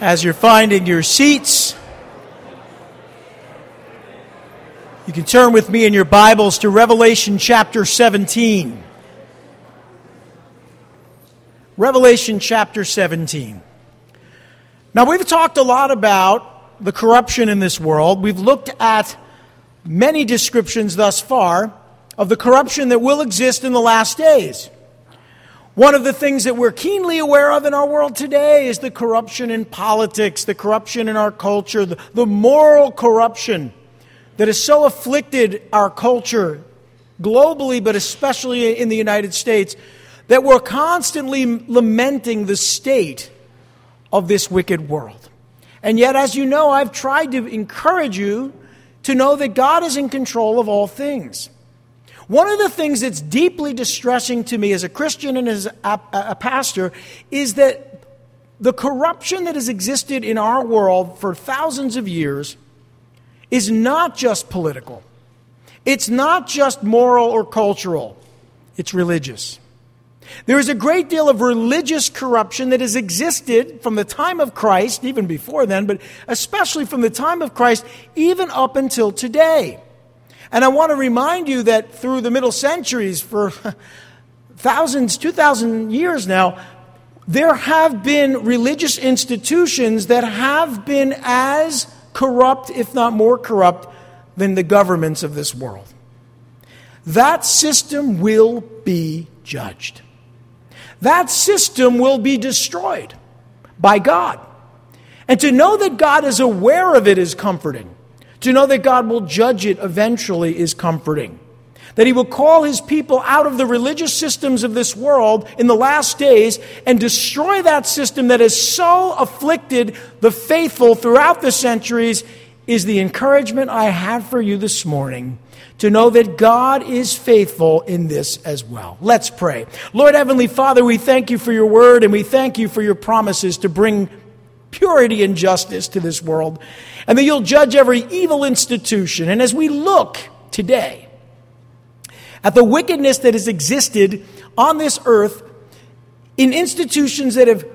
As you're finding your seats, you can turn with me in your Bibles to Revelation chapter 17. Revelation chapter 17. Now, we've talked a lot about the corruption in this world. We've looked at many descriptions thus far of the corruption that will exist in the last days. One of the things that we're keenly aware of in our world today is the corruption in politics, the corruption in our culture, the, the moral corruption that has so afflicted our culture globally, but especially in the United States, that we're constantly lamenting the state of this wicked world. And yet, as you know, I've tried to encourage you to know that God is in control of all things. One of the things that's deeply distressing to me as a Christian and as a, a, pastor is that the corruption that has existed in our world for thousands of years is not just political, it's not just moral or cultural, it's religious. There is a great deal of religious corruption that has existed from the time of Christ, even before then, but especially from the time of Christ, even up until today. And I want to remind you that through the middle centuries, for thousands, 2,000 years now, there have been religious institutions that have been as corrupt, if not more corrupt, than the governments of this world. That system will be judged. That system will be destroyed by God. And to know that God is aware of it is comforting. To know that God will judge it eventually is comforting. That He will call His people out of the religious systems of this world in the last days and destroy that system that has so afflicted the faithful throughout the centuries is the encouragement I have for you this morning to know that God is faithful in this as well. Let's pray. Lord Heavenly Father, we thank you for your word and we thank you for your promises to bring purity and justice to this world, and that you'll judge every evil institution. And as we look today at the wickedness that has existed on this earth in institutions that have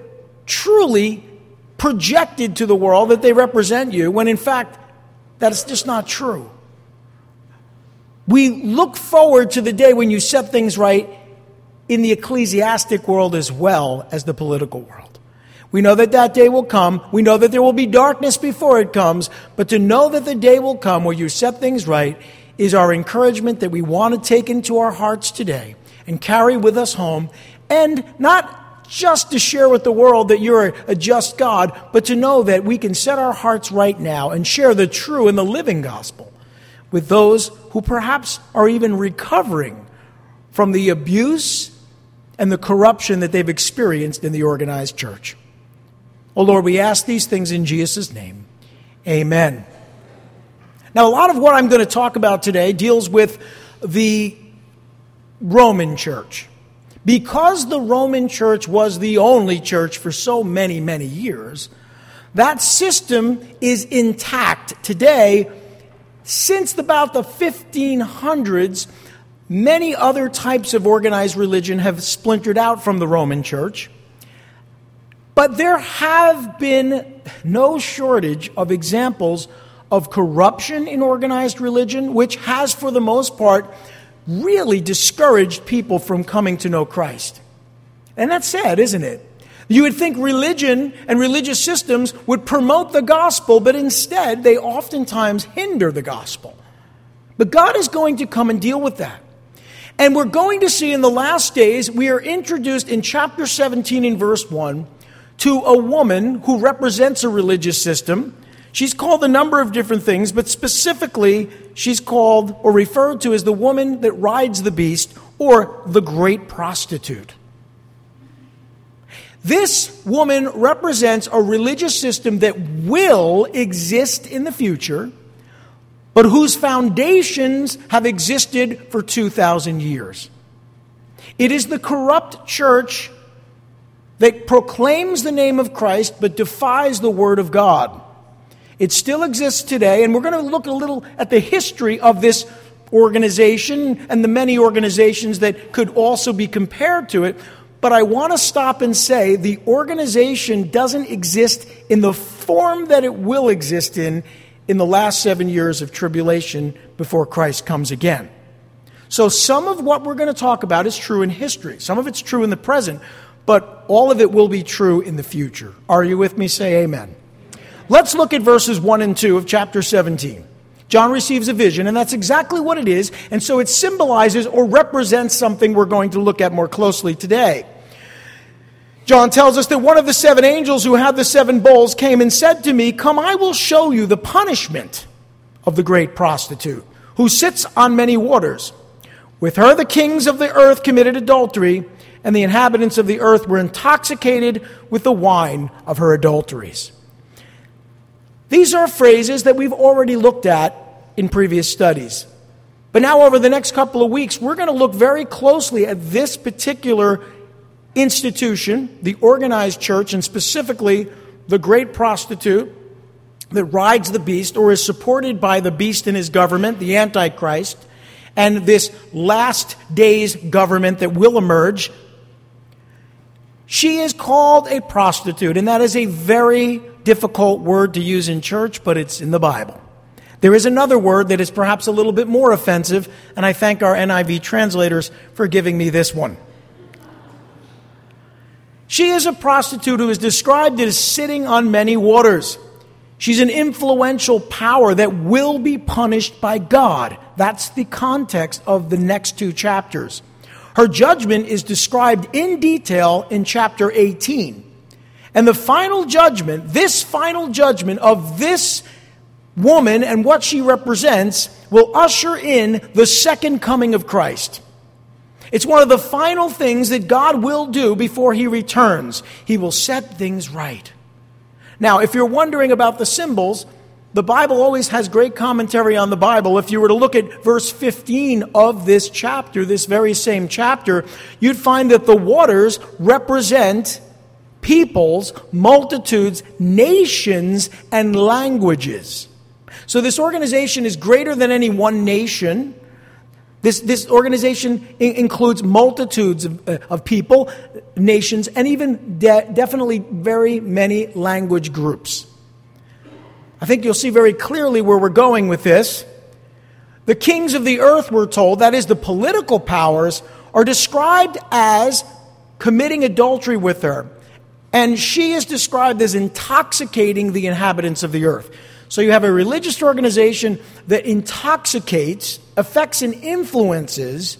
truly projected to the world that they represent you, when in fact that is just not true. We look forward to the day when you set things right in the ecclesiastic world as well as the political world. We know that that day will come. We know that there will be darkness before it comes. But to know that the day will come where you set things right is our encouragement that we want to take into our hearts today and carry with us home. And not just to share with the world that you're a just God, but to know that we can set our hearts right now and share the true and the living gospel with those who perhaps are even recovering from the abuse and the corruption that they've experienced in the organized church. Oh Lord, we ask these things in Jesus' name. Amen. Now, a lot of what I'm going to talk about today deals with the Roman church. Because the Roman church was the only church for so many, many years, that system is intact today. Since about the 1500s, many other types of organized religion have splintered out from the Roman church. But there have been no shortage of examples of corruption in organized religion, which has, for the most part, really discouraged people from coming to know Christ. And that's sad, isn't it? You would think religion and religious systems would promote the gospel, but instead they oftentimes hinder the gospel. But God is going to come and deal with that. And we're going to see in the last days, we are introduced in chapter 17 in verse 1 to a woman who represents a religious system. She's called a number of different things, but specifically, she's called or referred to as the woman that rides the beast or the great prostitute. This woman represents a religious system that will exist in the future, but whose foundations have existed for 2,000 years. It is the corrupt church that proclaims the name of Christ but defies the Word of God. It still exists today, and we're going to look a little at the history of this organization and the many organizations that could also be compared to it. but I want to stop and say the organization doesn't exist in the form that it will exist in in the last seven years of tribulation before Christ comes again. So, some of what we're going to talk about is true in history, some of it's true in the present, but all of it will be true in the future. Are you with me? Say amen. Let's look at verses 1 and 2 of chapter 17. John receives a vision, and that's exactly what it is, and so it symbolizes or represents something we're going to look at more closely today. John tells us that one of the seven angels who had the seven bowls came and said to me, Come, I will show you the punishment of the great prostitute, who sits on many waters. With her, the kings of the earth committed adultery, and the inhabitants of the earth were intoxicated with the wine of her adulteries. These are phrases that we've already looked at in previous studies. But now, over the next couple of weeks, we're going to look very closely at this particular institution, the organized church, and specifically the great prostitute that rides the beast or is supported by the beast and his government, the Antichrist, and this last days government that will emerge. She is called a prostitute, and that is a very difficult word to use in church, but it's in the Bible. There is another word that is perhaps a little bit more offensive, and I thank our NIV translators for giving me this one. She is a prostitute who is described as sitting on many waters. She's an influential power that will be punished by God. That's the context of the next two chapters. Her judgment is described in detail in chapter 18. And the final judgment, this final judgment of this woman and what she represents, will usher in the second coming of Christ. It's one of the final things that God will do before He returns. He will set things right. Now, if you're wondering about the symbols, the Bible always has great commentary on the Bible. If you were to look at verse 15 of this chapter, this very same chapter, you'd find that the waters represent peoples, multitudes, nations, and languages. So this organization is greater than any one nation. This, this organization in, includes multitudes of, uh, of, people, nations, and even de- definitely very many language groups. I think you'll see very clearly where we're going with this. The kings of the earth, we're told, that is, the political powers, are described as committing adultery with her. And she is described as intoxicating the inhabitants of the earth. So you have a religious organization that intoxicates, affects, and influences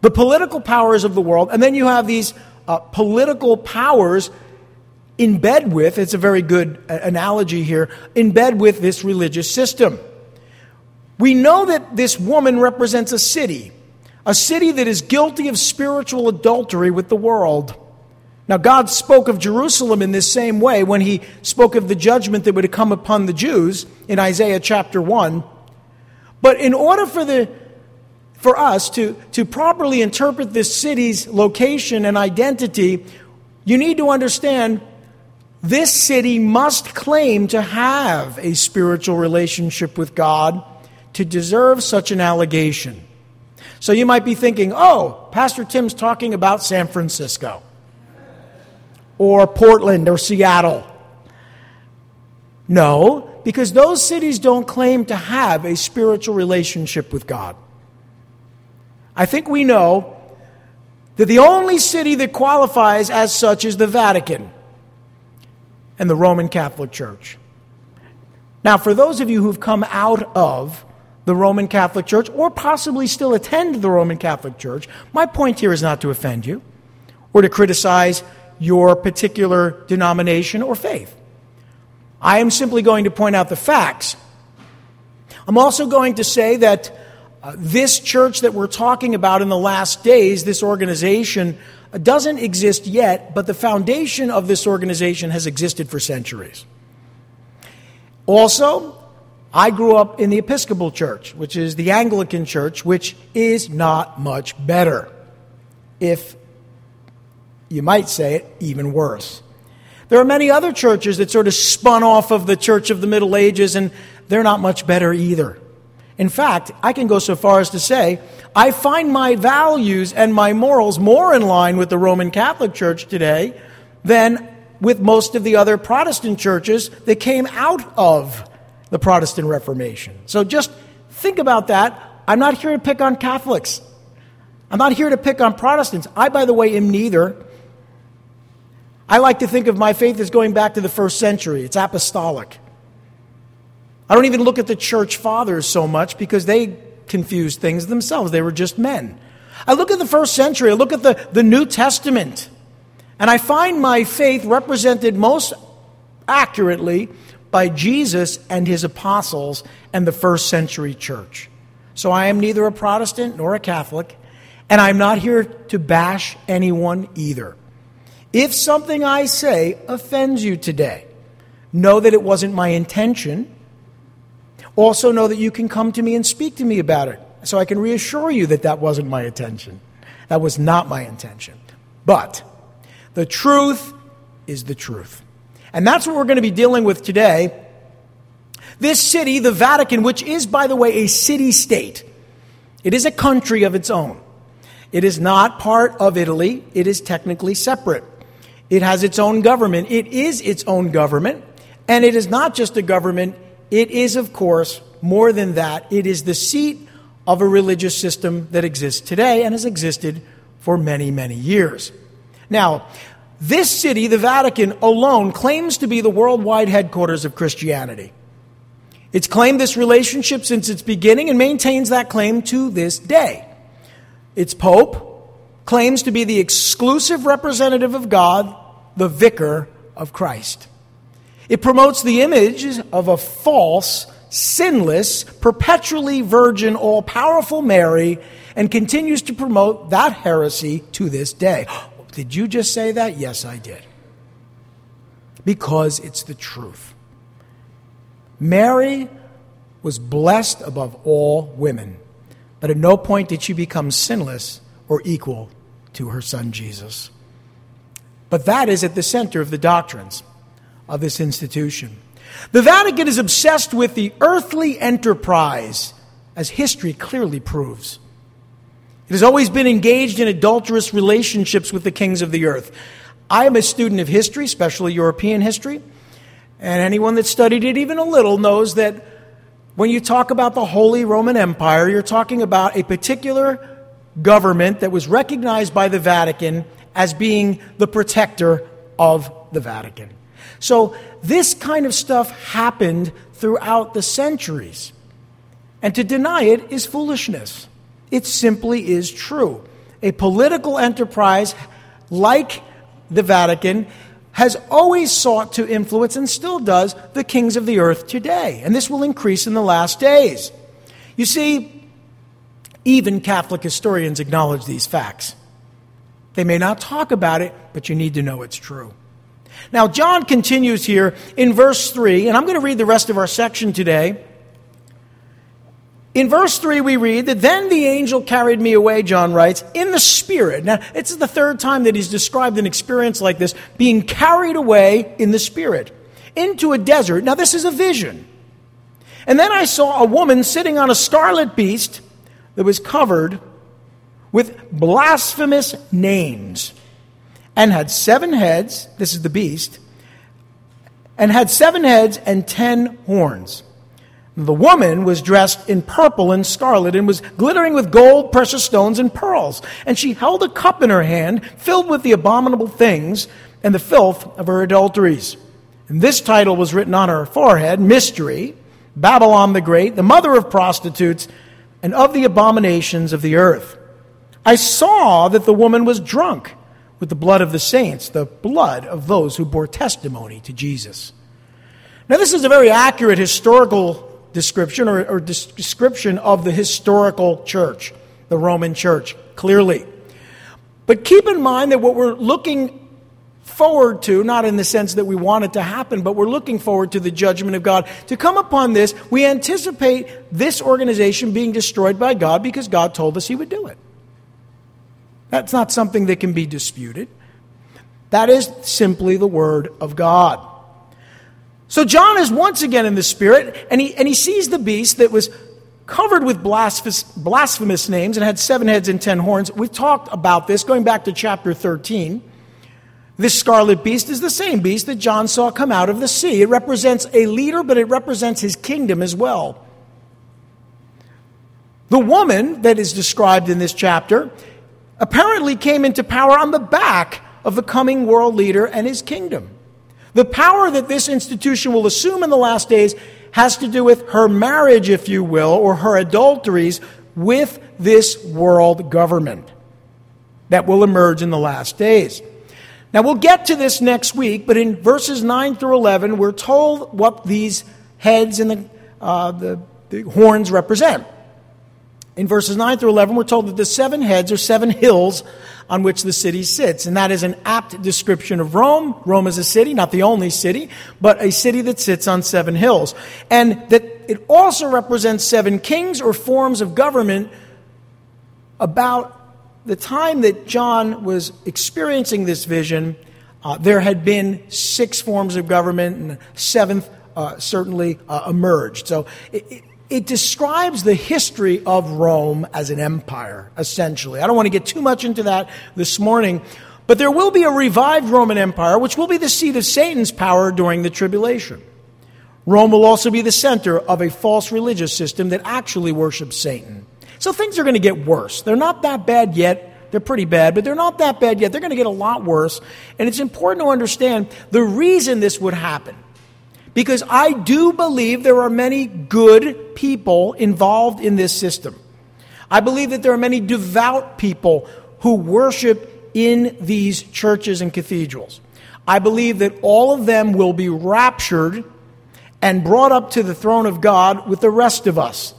the political powers of the world. And then you have these uh, political powers in bed with, it's a very good uh, analogy here, in bed with this religious system. We know that this woman represents a city, a city that is guilty of spiritual adultery with the world. Now, God spoke of Jerusalem in this same way when he spoke of the judgment that would come upon the Jews in Isaiah chapter 1. But in order for, the, for us to, to properly interpret this city's location and identity, you need to understand this city must claim to have a spiritual relationship with God to deserve such an allegation. So you might be thinking, oh, Pastor Tim's talking about San Francisco or Portland or Seattle. No, because those cities don't claim to have a spiritual relationship with God. I think we know that the only city that qualifies as such is the Vatican and the Roman Catholic Church. Now, for those of you who've come out of the Roman Catholic Church or possibly still attend the Roman Catholic Church, my point here is not to offend you or to criticize your particular denomination or faith. I am simply going to point out the facts. I'm also going to say that uh, this church that we're talking about in the last days, this organization, doesn't exist yet, but the foundation of this organization has existed for centuries. Also, I grew up in the Episcopal Church, which is the Anglican Church, which is not much better, if you might say it, even worse. There are many other churches that sort of spun off of the Church of the Middle Ages, and they're not much better either. In fact, I can go so far as to say I find my values and my morals more in line with the Roman Catholic Church today than with most of the other Protestant churches that came out of the Protestant Reformation. So just think about that. I'm not here to pick on Catholics. I'm not here to pick on Protestants. I, by the way, am neither. I like to think of my faith as going back to the first century, it's apostolic. I don't even look at the church fathers so much because they confused things themselves. They were just men. I look at the first century, I look at the, the New Testament, and I find my faith represented most accurately by Jesus and his apostles and the first century church. So I am neither a Protestant nor a Catholic, and I'm not here to bash anyone either. If something I say offends you today, know that it wasn't my intention. Also, know that you can come to me and speak to me about it so I can reassure you that that wasn't my intention. That was not my intention. But the truth is the truth. And that's what we're going to be dealing with today. This city, the Vatican, which is, by the way, a city state, it is a country of its own. It is not part of Italy, it is technically separate. It has its own government. It is its own government. And it is not just a government, it is, of course, more than that. It is the seat of a religious system that exists today and has existed for many, many years. Now, this city, the Vatican alone, claims to be the worldwide headquarters of Christianity. It's claimed this relationship since its beginning and maintains that claim to this day. Its Pope claims to be the exclusive representative of God, the vicar of Christ. It promotes the image of a false, sinless, perpetually virgin, all powerful Mary and continues to promote that heresy to this day. Did you just say that? Yes, I did. Because it's the truth. Mary was blessed above all women, but at no point did she become sinless or equal to her son Jesus. But that is at the center of the doctrines of this institution. The Vatican is obsessed with the earthly enterprise, as history clearly proves. It has always been engaged in adulterous relationships with the kings of the earth. I am a student of history, especially European history, and anyone that studied it even a little knows that when you talk about the Holy Roman Empire, you're talking about a particular government that was recognized by the Vatican as being the protector of the Vatican. So this kind of stuff happened throughout the centuries. And to deny it is foolishness. It simply is true. A political enterprise like the Vatican has always sought to influence and still does the kings of the earth today. And this will increase in the last days. You see, even Catholic historians acknowledge these facts. They may not talk about it, but you need to know it's true. Now, John continues here in verse 3, and I'm going to read the rest of our section today. In verse 3, we read that then the angel carried me away, John writes, in the Spirit. Now, it's the third time that he's described an experience like this, being carried away in the Spirit into a desert. Now, this is a vision. And then I saw a woman sitting on a scarlet beast that was covered with blasphemous names and had seven heads. This is the beast. And had seven heads and ten horns. The woman was dressed in purple and scarlet and was glittering with gold, precious stones, and pearls. And she held a cup in her hand filled with the abominable things and the filth of her adulteries. And this title was written on her forehead Mystery, Babylon the Great, the mother of prostitutes, and of the abominations of the earth. I saw that the woman was drunk with the blood of the saints, the blood of those who bore testimony to Jesus. Now, this is a very accurate historical description or, or description of the historical church, the Roman church, clearly. But keep in mind that what we're looking forward to, not in the sense that we want it to happen, but we're looking forward to the judgment of God. To come upon this, we anticipate this organization being destroyed by God because God told us He would do it. That's not something that can be disputed. That is simply the Word of God. So John is once again in the Spirit, and he, and he sees the beast that was covered with blasphemous, blasphemous names and had seven heads and ten horns. We've talked about this going back to chapter 13. This scarlet beast is the same beast that John saw come out of the sea. It represents a leader, but it represents his kingdom as well. The woman that is described in this chapter apparently came into power on the back of the coming world leader and his kingdom. The power that this institution will assume in the last days has to do with her marriage, if you will, or her adulteries with this world government that will emerge in the last days. Now, we'll get to this next week, but in verses 9 through 11, we're told what these heads and the, uh, the, the horns represent. In verses 9 through 11, we're told that the seven heads are seven hills on which the city sits. And that is an apt description of Rome. Rome is a city, not the only city, but a city that sits on seven hills. And that it also represents seven kings or forms of government about the time that John was experiencing this vision. Uh, there had been six forms of government, and seventh uh, certainly uh, emerged. So it, it describes the history of Rome as an empire, essentially. I don't want to get too much into that this morning, but there will be a revived Roman Empire, which will be the seat of Satan's power during the tribulation. Rome will also be the center of a false religious system that actually worships Satan. So things are going to get worse. They're not that bad yet. They're pretty bad, but they're not that bad yet. They're going to get a lot worse. And it's important to understand the reason this would happen because I do believe there are many good people involved in this system. I believe that there are many devout people who worship in these churches and cathedrals. I believe that all of them will be raptured and brought up to the throne of God with the rest of us.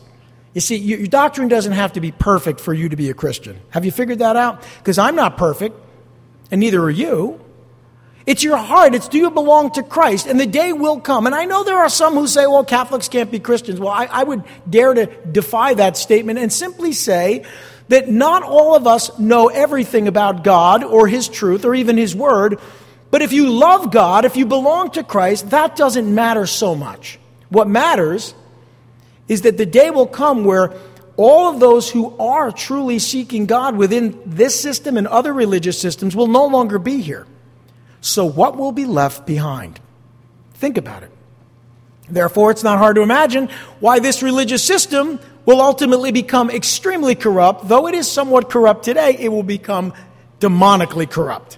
You see, your doctrine doesn't have to be perfect for you to be a Christian. Have you figured that out? Because I'm not perfect, and neither are you. It's your heart. It's do you belong to Christ? And the day will come. And I know there are some who say, well, Catholics can't be Christians. Well, I, I would dare to defy that statement and simply say that not all of us know everything about God or His truth or even His Word. But if you love God, if you belong to Christ, that doesn't matter so much. What matters is that the day will come where all of those who are truly seeking God within this system and other religious systems will no longer be here. So, what will be left behind? Think about it. Therefore, it's not hard to imagine why this religious system will ultimately become extremely corrupt. Though it is somewhat corrupt today, it will become demonically corrupt.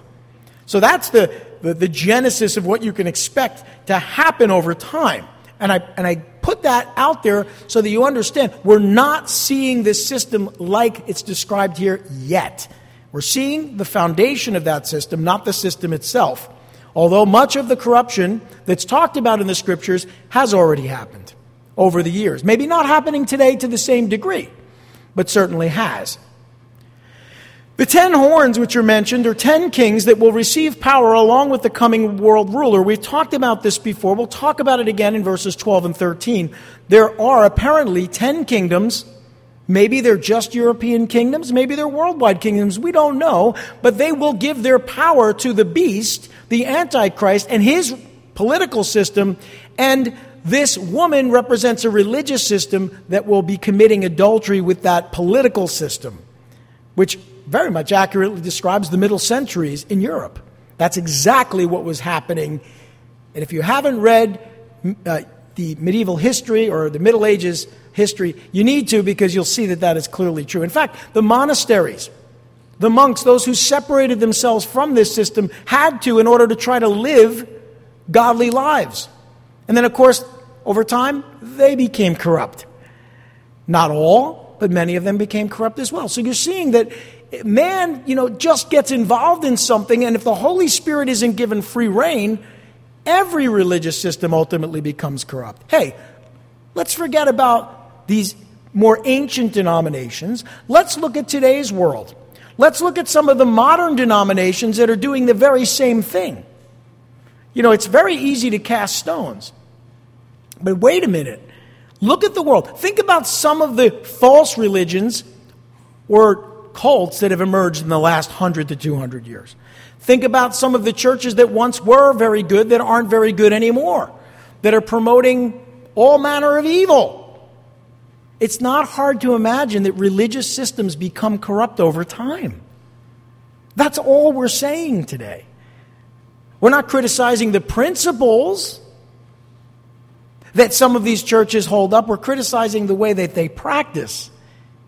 So, that's the, the, the genesis of what you can expect to happen over time. And I, and I put that out there so that you understand we're not seeing this system like it's described here yet. We're seeing the foundation of that system, not the system itself. Although much of the corruption that's talked about in the scriptures has already happened over the years. Maybe not happening today to the same degree, but certainly has. The ten horns, which are mentioned, are ten kings that will receive power along with the coming world ruler. We've talked about this before. We'll talk about it again in verses 12 and 13. There are apparently ten kingdoms Maybe they're just European kingdoms, maybe they're worldwide kingdoms, we don't know, but they will give their power to the beast, the Antichrist, and his political system, and this woman represents a religious system that will be committing adultery with that political system, which very much accurately describes the middle centuries in Europe. That's exactly what was happening. And if you haven't read uh, the medieval history or the Middle Ages, history. You need to because you'll see that that is clearly true. In fact, the monasteries, the monks, those who separated themselves from this system, had to in order to try to live godly lives. And then, of course, over time, they became corrupt. Not all, but many of them became corrupt as well. So you're seeing that man, you know, just gets involved in something, and if the Holy Spirit isn't given free reign, every religious system ultimately becomes corrupt. Hey, let's forget about these more ancient denominations, let's look at today's world. Let's look at some of the modern denominations that are doing the very same thing. You know, it's very easy to cast stones. But wait a minute. Look at the world. Think about some of the false religions or cults that have emerged in the last 100 to 200 years. Think about some of the churches that once were very good that aren't very good anymore, that are promoting all manner of evil It's not hard to imagine that religious systems become corrupt over time. That's all we're saying today. We're not criticizing the principles that some of these churches hold up. We're criticizing the way that they practice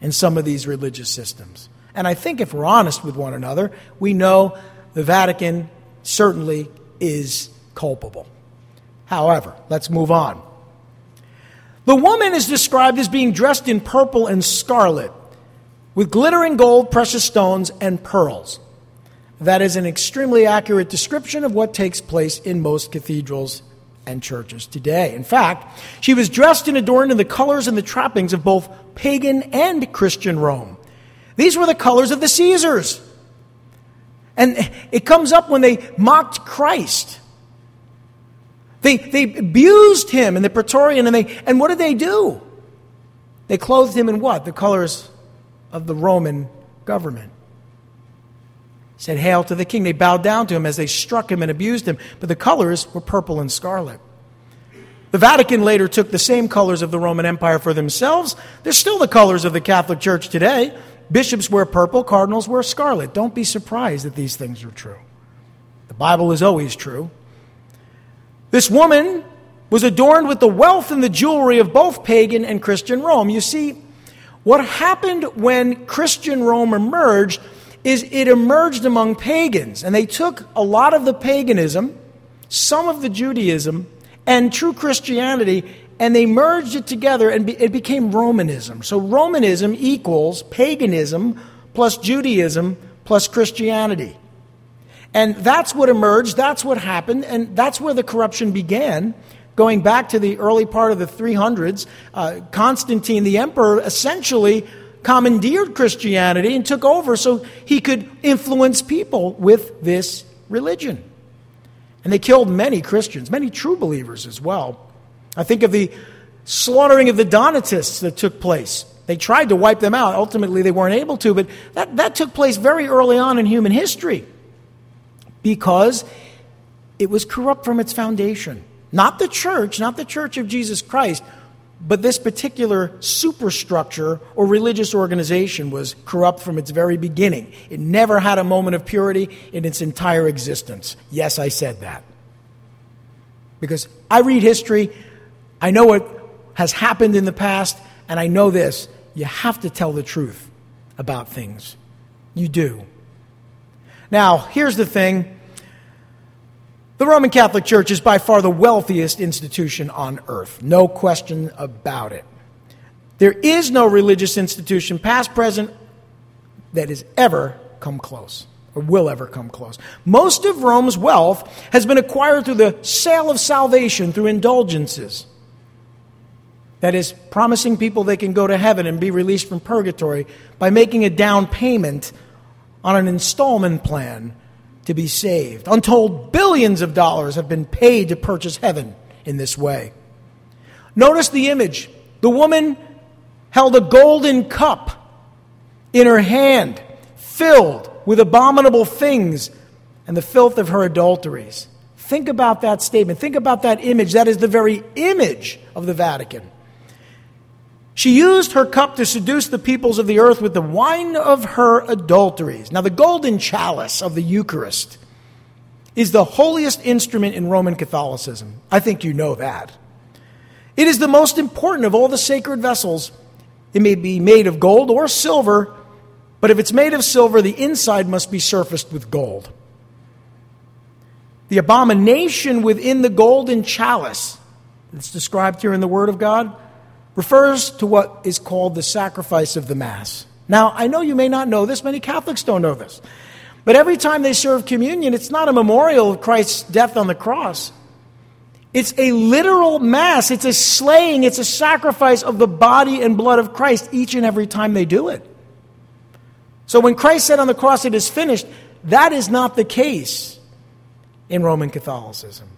in some of these religious systems. And I think if we're honest with one another, we know the Vatican certainly is culpable. However, let's move on. The woman is described as being dressed in purple and scarlet, with glittering gold, precious stones, and pearls. That is an extremely accurate description of what takes place in most cathedrals and churches today. In fact, she was dressed and adorned in the colors and the trappings of both pagan and Christian Rome. These were the colors of the Caesars. And it comes up when they mocked Christ. They, they abused him in the Praetorium, and, they, and what did they do? They clothed him in what? The colors of the Roman government. Said, Hail to the king. They bowed down to him as they struck him and abused him, but the colors were purple and scarlet. The Vatican later took the same colors of the Roman Empire for themselves. They're still the colors of the Catholic Church today. Bishops wear purple, cardinals wear scarlet. Don't be surprised that these things are true. The Bible is always true. This woman was adorned with the wealth and the jewelry of both pagan and Christian Rome. You see, what happened when Christian Rome emerged is it emerged among pagans, and they took a lot of the paganism, some of the Judaism, and true Christianity, and they merged it together, and it became Romanism. So Romanism equals paganism plus Judaism plus Christianity. And that's what emerged, that's what happened, and that's where the corruption began. Going back to the early part of the 300s, uh, Constantine the emperor essentially commandeered Christianity and took over so he could influence people with this religion. And they killed many Christians, many true believers as well. I think of the slaughtering of the Donatists that took place. They tried to wipe them out. Ultimately, they weren't able to, but that, that took place very early on in human history because it was corrupt from its foundation. Not the church, not the church of Jesus Christ, but this particular superstructure or religious organization was corrupt from its very beginning. It never had a moment of purity in its entire existence. Yes, I said that. Because I read history, I know what has happened in the past, and I know this. You have to tell the truth about things. You do. Now, here's the thing the Roman Catholic Church is by far the wealthiest institution on earth, no question about it. There is no religious institution, past, present, that has ever come close or will ever come close. Most of Rome's wealth has been acquired through the sale of salvation through indulgences. That is, promising people they can go to heaven and be released from purgatory by making a down payment on an installment plan to be saved. Untold billions of dollars have been paid to purchase heaven in this way. Notice the image. The woman held a golden cup in her hand, filled with abominable things and the filth of her adulteries. Think about that statement. Think about that image. That is the very image of the Vatican. She used her cup to seduce the peoples of the earth with the wine of her adulteries. Now, the golden chalice of the Eucharist is the holiest instrument in Roman Catholicism. I think you know that. It is the most important of all the sacred vessels. It may be made of gold or silver, but if it's made of silver, the inside must be surfaced with gold. The abomination within the golden chalice that's described here in the Word of God refers to what is called the sacrifice of the Mass. Now, I know you may not know this, many Catholics don't know this. But every time they serve communion, it's not a memorial of Christ's death on the cross. It's a literal Mass. It's a slaying, it's a sacrifice of the body and blood of Christ each and every time they do it. So when Christ said on the cross, it is finished, that is not the case in Roman Catholicism.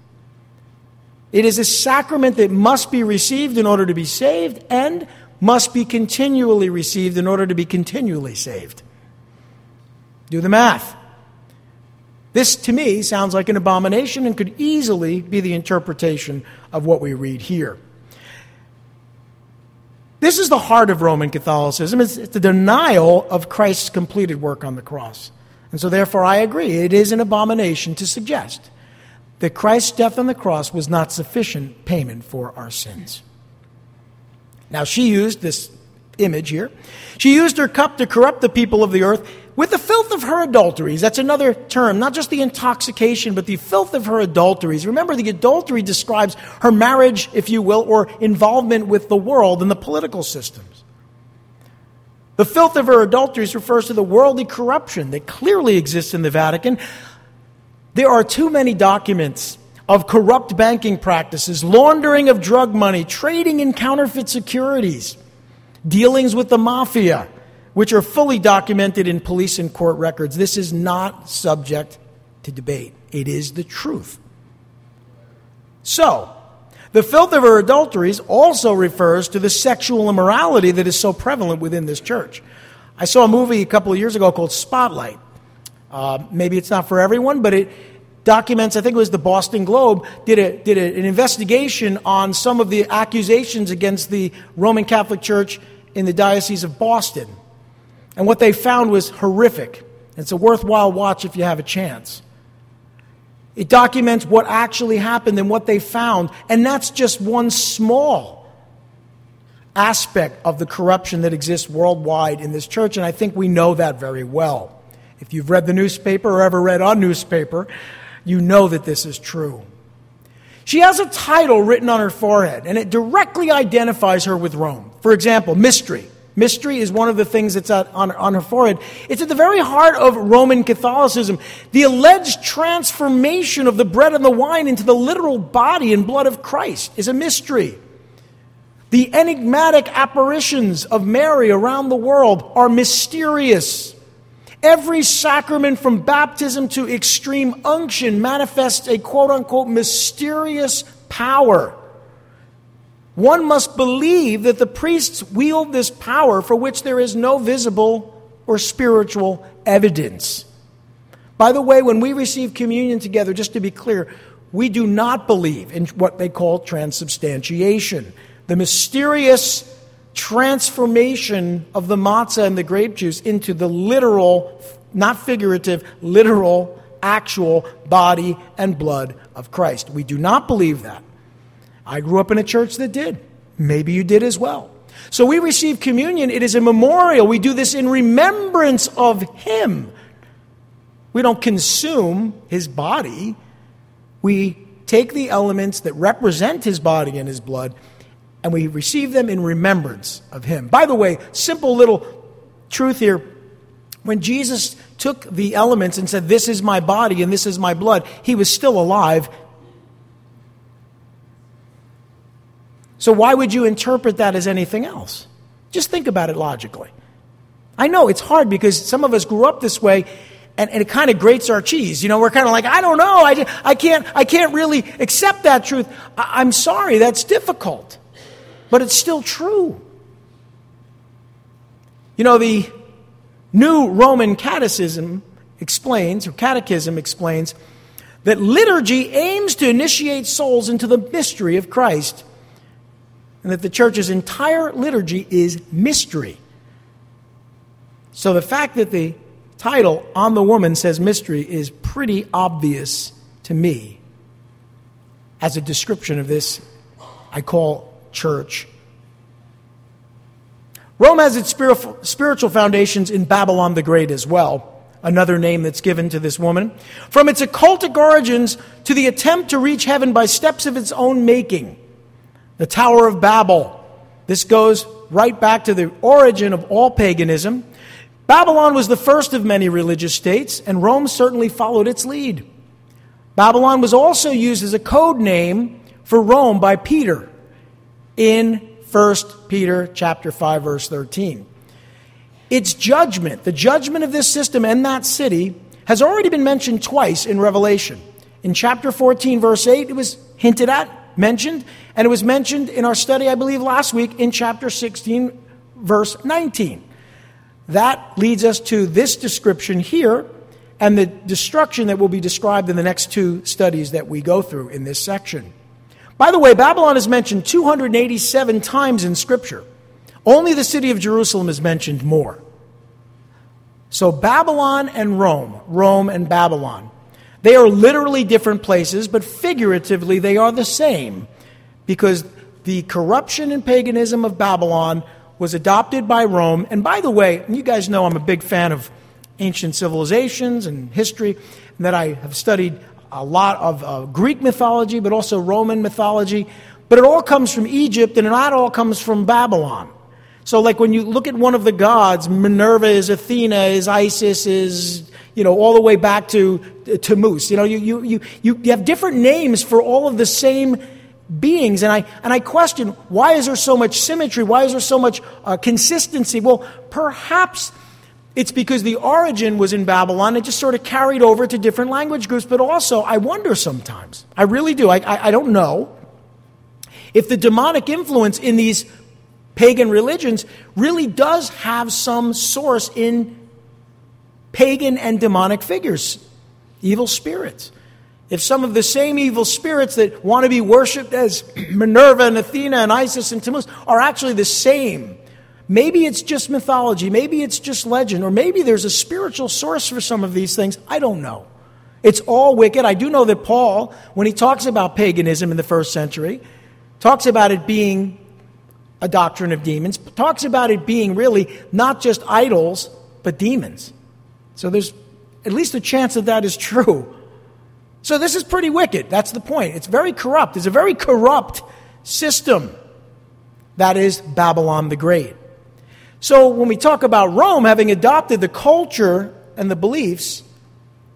It is a sacrament that must be received in order to be saved and must be continually received in order to be continually saved. Do the math. This, to me, sounds like an abomination and could easily be the interpretation of what we read here. This is the heart of Roman Catholicism. It's, the denial of Christ's completed work on the cross. And so, therefore, I agree. It is an abomination to suggest that Christ's death on the cross was not sufficient payment for our sins. Now, she used this image here. She used her cup to corrupt the people of the earth with the filth of her adulteries. That's another term, not just the intoxication, but the filth of her adulteries. Remember, the adultery describes her marriage, if you will, or involvement with the world and the political systems. The filth of her adulteries refers to the worldly corruption that clearly exists in the Vatican. There are too many documents of corrupt banking practices, laundering of drug money, trading in counterfeit securities, dealings with the mafia, which are fully documented in police and court records. This is not subject to debate, it is the truth. So, the filth of her adulteries also refers to the sexual immorality that is so prevalent within this church. I saw a movie a couple of years ago called Spotlight. Uh, maybe it's not for everyone, but it documents, I think it was the Boston Globe, did, a, did a, an investigation on some of the accusations against the Roman Catholic Church in the Diocese of Boston. And what they found was horrific. It's a worthwhile watch if you have a chance. It documents what actually happened and what they found. And that's just one small aspect of the corruption that exists worldwide in this church. And I think we know that very well. If you've read the newspaper or ever read a newspaper, you know that this is true. She has a title written on her forehead, and it directly identifies her with Rome. For example, mystery. Mystery is one of the things that's on, on her forehead. It's at the very heart of Roman Catholicism. The alleged transformation of the bread and the wine into the literal body and blood of Christ is a mystery. The enigmatic apparitions of Mary around the world are mysterious. Every sacrament from baptism to extreme unction manifests a quote unquote mysterious power. One must believe that the priests wield this power for which there is no visible or spiritual evidence. By the way, when we receive communion together, just to be clear, we do not believe in what they call transubstantiation, the mysterious transformation of the matzah and the grape juice into the literal, not figurative, literal, actual body and blood of Christ. We do not believe that. I grew up in a church that did. Maybe you did as well. So we receive communion. It is a memorial. We do this in remembrance of Him. We don't consume His body. We take the elements that represent His body and His blood and we receive them in remembrance of Him. By the way, simple little truth here. When Jesus took the elements and said, This is my body and this is my blood, He was still alive So, why would you interpret that as anything else? Just think about it logically. I know it's hard because some of us grew up this way and, and it kind of grates our cheese. You know, we're kind of like, I don't know, I, I, can't, I can't really accept that truth. I, I'm sorry, that's difficult. But it's still true. You know, the New Roman Catechism explains, or Catechism explains, that liturgy aims to initiate souls into the mystery of Christ and that the church's entire liturgy is mystery. So the fact that the title on the woman says mystery is pretty obvious to me as a description of this I call church. Rome has its spiritual foundations in Babylon the Great as well, another name that's given to this woman. From its occultic origins to the attempt to reach heaven by steps of its own making the Tower of Babel. This goes right back to the origin of all paganism. Babylon was the first of many religious states, and Rome certainly followed its lead. Babylon was also used as a code name for Rome by Peter in 1 Peter chapter 5 verse 13. Its judgment, the judgment of this system and that city has already been mentioned twice in Revelation. In chapter 14 verse 8 it was hinted at mentioned, and it was mentioned in our study, I believe, last week in chapter 16, verse 19. That leads us to this description here and the destruction that will be described in the next two studies that we go through in this section. By the way, Babylon is mentioned 287 times in Scripture. Only the city of Jerusalem is mentioned more. So Babylon and Rome, Rome and Babylon, they are literally different places, but figuratively they are the same because the corruption and paganism of Babylon was adopted by Rome. And by the way, you guys know I'm a big fan of ancient civilizations and history, and that I have studied a lot of uh, Greek mythology, but also Roman mythology. But it all comes from Egypt, and it not all comes from Babylon. So, like when you look at one of the gods, Minerva is Athena, is Isis, is you know all the way back to Tammuz. You know, you, you, you, you have different names for all of the same beings. And I, and I question why is there so much symmetry? Why is there so much uh, consistency? Well, perhaps it's because the origin was in Babylon. It just sort of carried over to different language groups. But also, I wonder sometimes, I really do, I, I, I don't know, if the demonic influence in these pagan religions really does have some source in pagan and demonic figures, evil spirits if some of the same evil spirits that want to be worshiped as Minerva and Athena and Isis and Tammuz are actually the same, maybe it's just mythology, maybe it's just legend, or maybe there's a spiritual source for some of these things. I don't know. It's all wicked. I do know that Paul, when he talks about paganism in the first century, talks about it being a doctrine of demons, talks about it being really not just idols, but demons. So there's at least a chance that that is true. So this is pretty wicked. That's the point. It's very corrupt. It's a very corrupt system. That is Babylon the Great. So when we talk about Rome having adopted the culture and the beliefs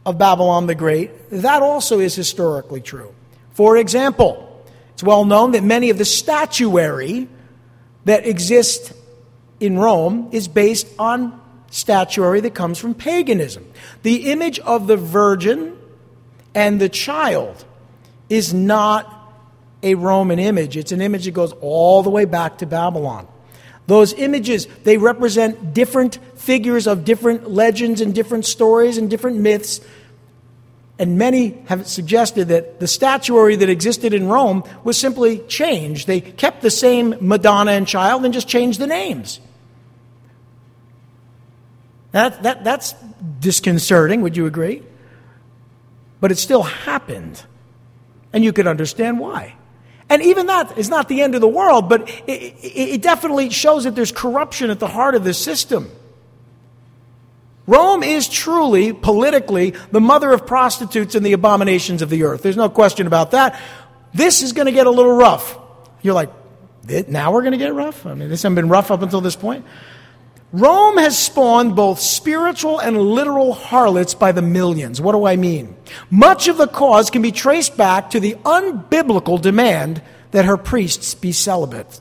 of Babylon the Great, that also is historically true. For example, it's well known that many of the statuary that exist in Rome is based on statuary that comes from paganism. The image of the virgin and the child is not a Roman image, it's an image that goes all the way back to Babylon. Those images, they represent different figures of different legends and different stories and different myths. And many have suggested that the statuary that existed in Rome was simply changed. They kept the same Madonna and child and just changed the names. That, that, that's disconcerting, would you agree? but it still happened. And you can understand why. And even that is not the end of the world, but it, it, it, definitely shows that there's corruption at the heart of the system. Rome is truly, politically, the mother of prostitutes and the abominations of the earth. There's no question about that. This is going to get a little rough. You're like, now we're going to get rough? I mean, this hasn't been rough up until this point. Rome has spawned both spiritual and literal harlots by the millions. What do I mean? Much of the cause can be traced back to the unbiblical demand that her priests be celibate.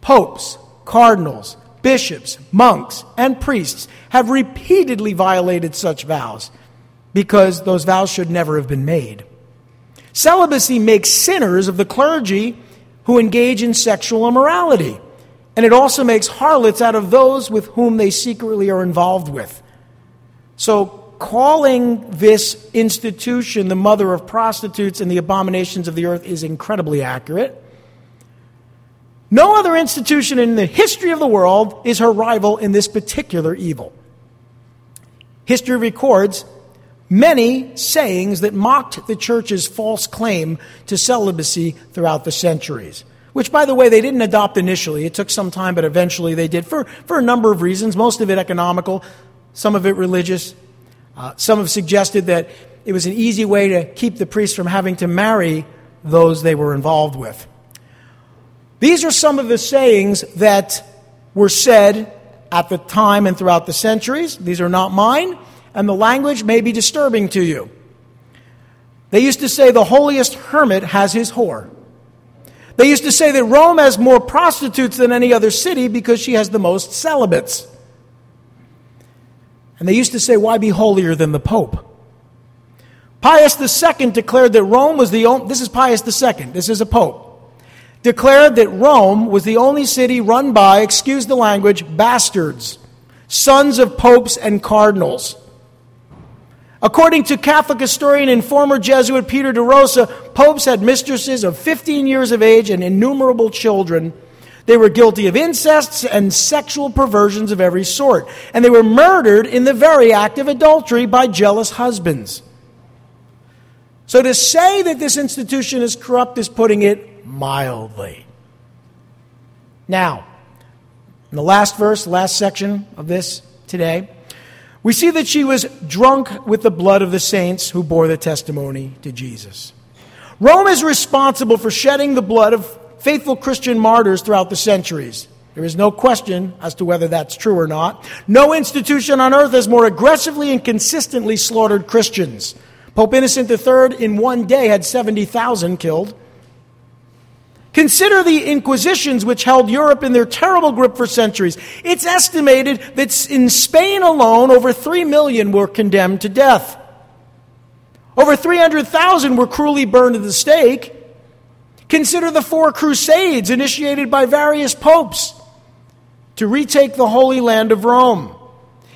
Popes, cardinals, bishops, monks, and priests have repeatedly violated such vows because those vows should never have been made. Celibacy makes sinners of the clergy who engage in sexual immorality. And it also makes harlots out of those with whom they secretly are involved with. So, calling this institution the mother of prostitutes and the abominations of the earth is incredibly accurate. No other institution in the history of the world is her rival in this particular evil. History records many sayings that mocked the church's false claim to celibacy throughout the centuries which, by the way, they didn't adopt initially. It took some time, but eventually they did for, for a number of reasons, most of it economical, some of it religious. Uh, some have suggested that it was an easy way to keep the priests from having to marry those they were involved with. These are some of the sayings that were said at the time and throughout the centuries. These are not mine, and the language may be disturbing to you. They used to say the holiest hermit has his whore. They used to say that Rome has more prostitutes than any other city because she has the most celibates. And they used to say, Why be holier than the Pope? Pius II declared that Rome was the only, this is Pius II, this is a Pope, declared that Rome was the only city run by, excuse the language, bastards, sons of popes and cardinals. According to Catholic historian and former Jesuit Peter de Rosa, popes had mistresses of 15 years of age and innumerable children. They were guilty of incests and sexual perversions of every sort. And they were murdered in the very act of adultery by jealous husbands. So to say that this institution is corrupt is putting it mildly. Now, in the last verse, last section of this today, we see that she was drunk with the blood of the saints who bore the testimony to Jesus. Rome is responsible for shedding the blood of faithful Christian martyrs throughout the centuries. There is no question as to whether that's true or not. No institution on earth has more aggressively and consistently slaughtered Christians. Pope Innocent III in one day had 70,000 killed. Consider the Inquisitions which held Europe in their terrible grip for centuries. It's estimated that in Spain alone, over 3 million were condemned to death. Over 300,000 were cruelly burned at the stake. Consider the four crusades initiated by various popes to retake the Holy Land of Rome.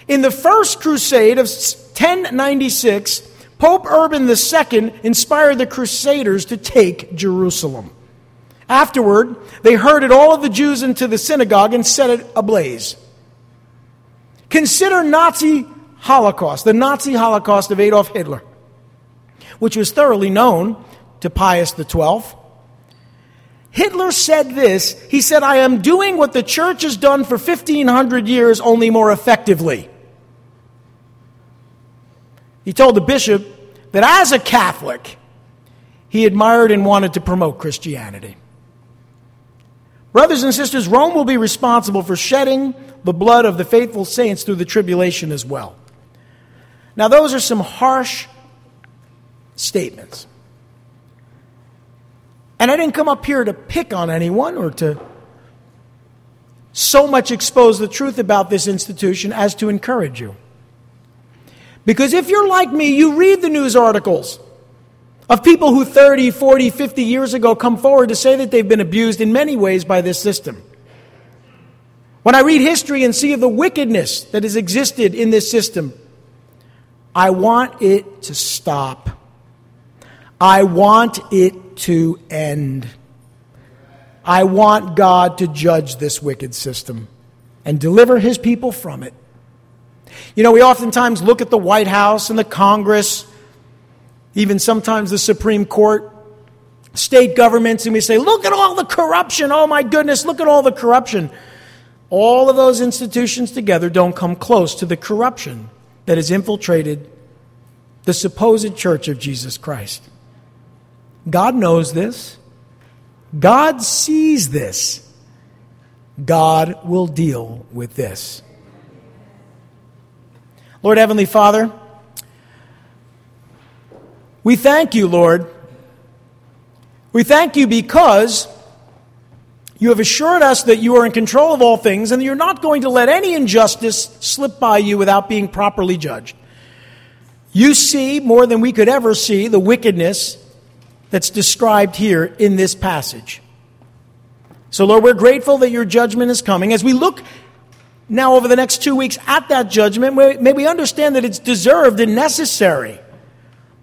In the first crusade of 1096, Pope Urban II inspired the Crusaders to take Jerusalem. Afterward, they herded all of the Jews into the synagogue and set it ablaze. Consider Nazi Holocaust, the Nazi Holocaust of Adolf Hitler, which was thoroughly known to Pius XII. Hitler said this He said, I am doing what the church has done for 1500 years, only more effectively. He told the bishop that as a Catholic, he admired and wanted to promote Christianity. Brothers and sisters, Rome will be responsible for shedding the blood of the faithful saints through the tribulation as well. Now, those are some harsh statements. And I didn't come up here to pick on anyone or to so much expose the truth about this institution as to encourage you. Because if you're like me, you read the news articles of people who 30, 40, 50 years ago come forward to say that they've been abused in many ways by this system. When I read history and see of the wickedness that has existed in this system, I want it to stop. I want it to end. I want God to judge this wicked system and deliver his people from it. You know, we oftentimes look at the White House and the Congress even sometimes the Supreme Court, state governments, and we say, look at all the corruption. Oh my goodness, look at all the corruption. All of those institutions together don't come close to the corruption that has infiltrated the supposed church of Jesus Christ. God knows this. God sees this. God will deal with this. Lord Heavenly Father, we thank you, Lord. We thank you because you have assured us that you are in control of all things and you're not going to let any injustice slip by you without being properly judged. You see more than we could ever see the wickedness that's described here in this passage. So, Lord, we're grateful that your judgment is coming. As we look now over the next two weeks at that judgment, may we understand that it's deserved and necessary.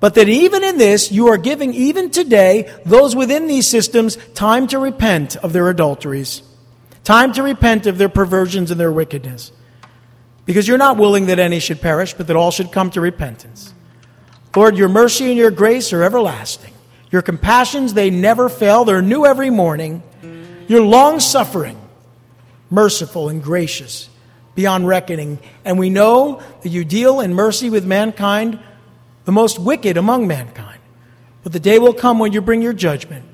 But that even in this, you are giving, even today, those within these systems time to repent of their adulteries, time to repent of their perversions and their wickedness. Because you're not willing that any should perish, but that all should come to repentance. Lord, your mercy and your grace are everlasting. Your compassions, they never fail. They're new every morning. Your long suffering, merciful and gracious, beyond reckoning. And we know that you deal in mercy with mankind the most wicked among mankind. But the day will come when you bring your judgment.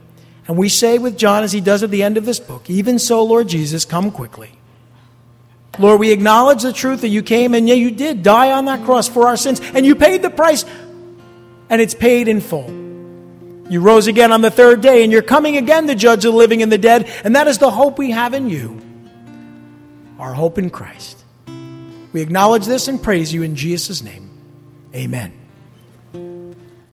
And we say with John, as he does at the end of this book, Even so, Lord Jesus, come quickly. Lord, we acknowledge the truth that you came and yeah, you did die on that cross for our sins, and you paid the price, and it's paid in full. You rose again on the third day, and you're coming again to judge the living and the dead, and that is the hope we have in you, our hope in Christ. We acknowledge this and praise you in Jesus' name. Amen.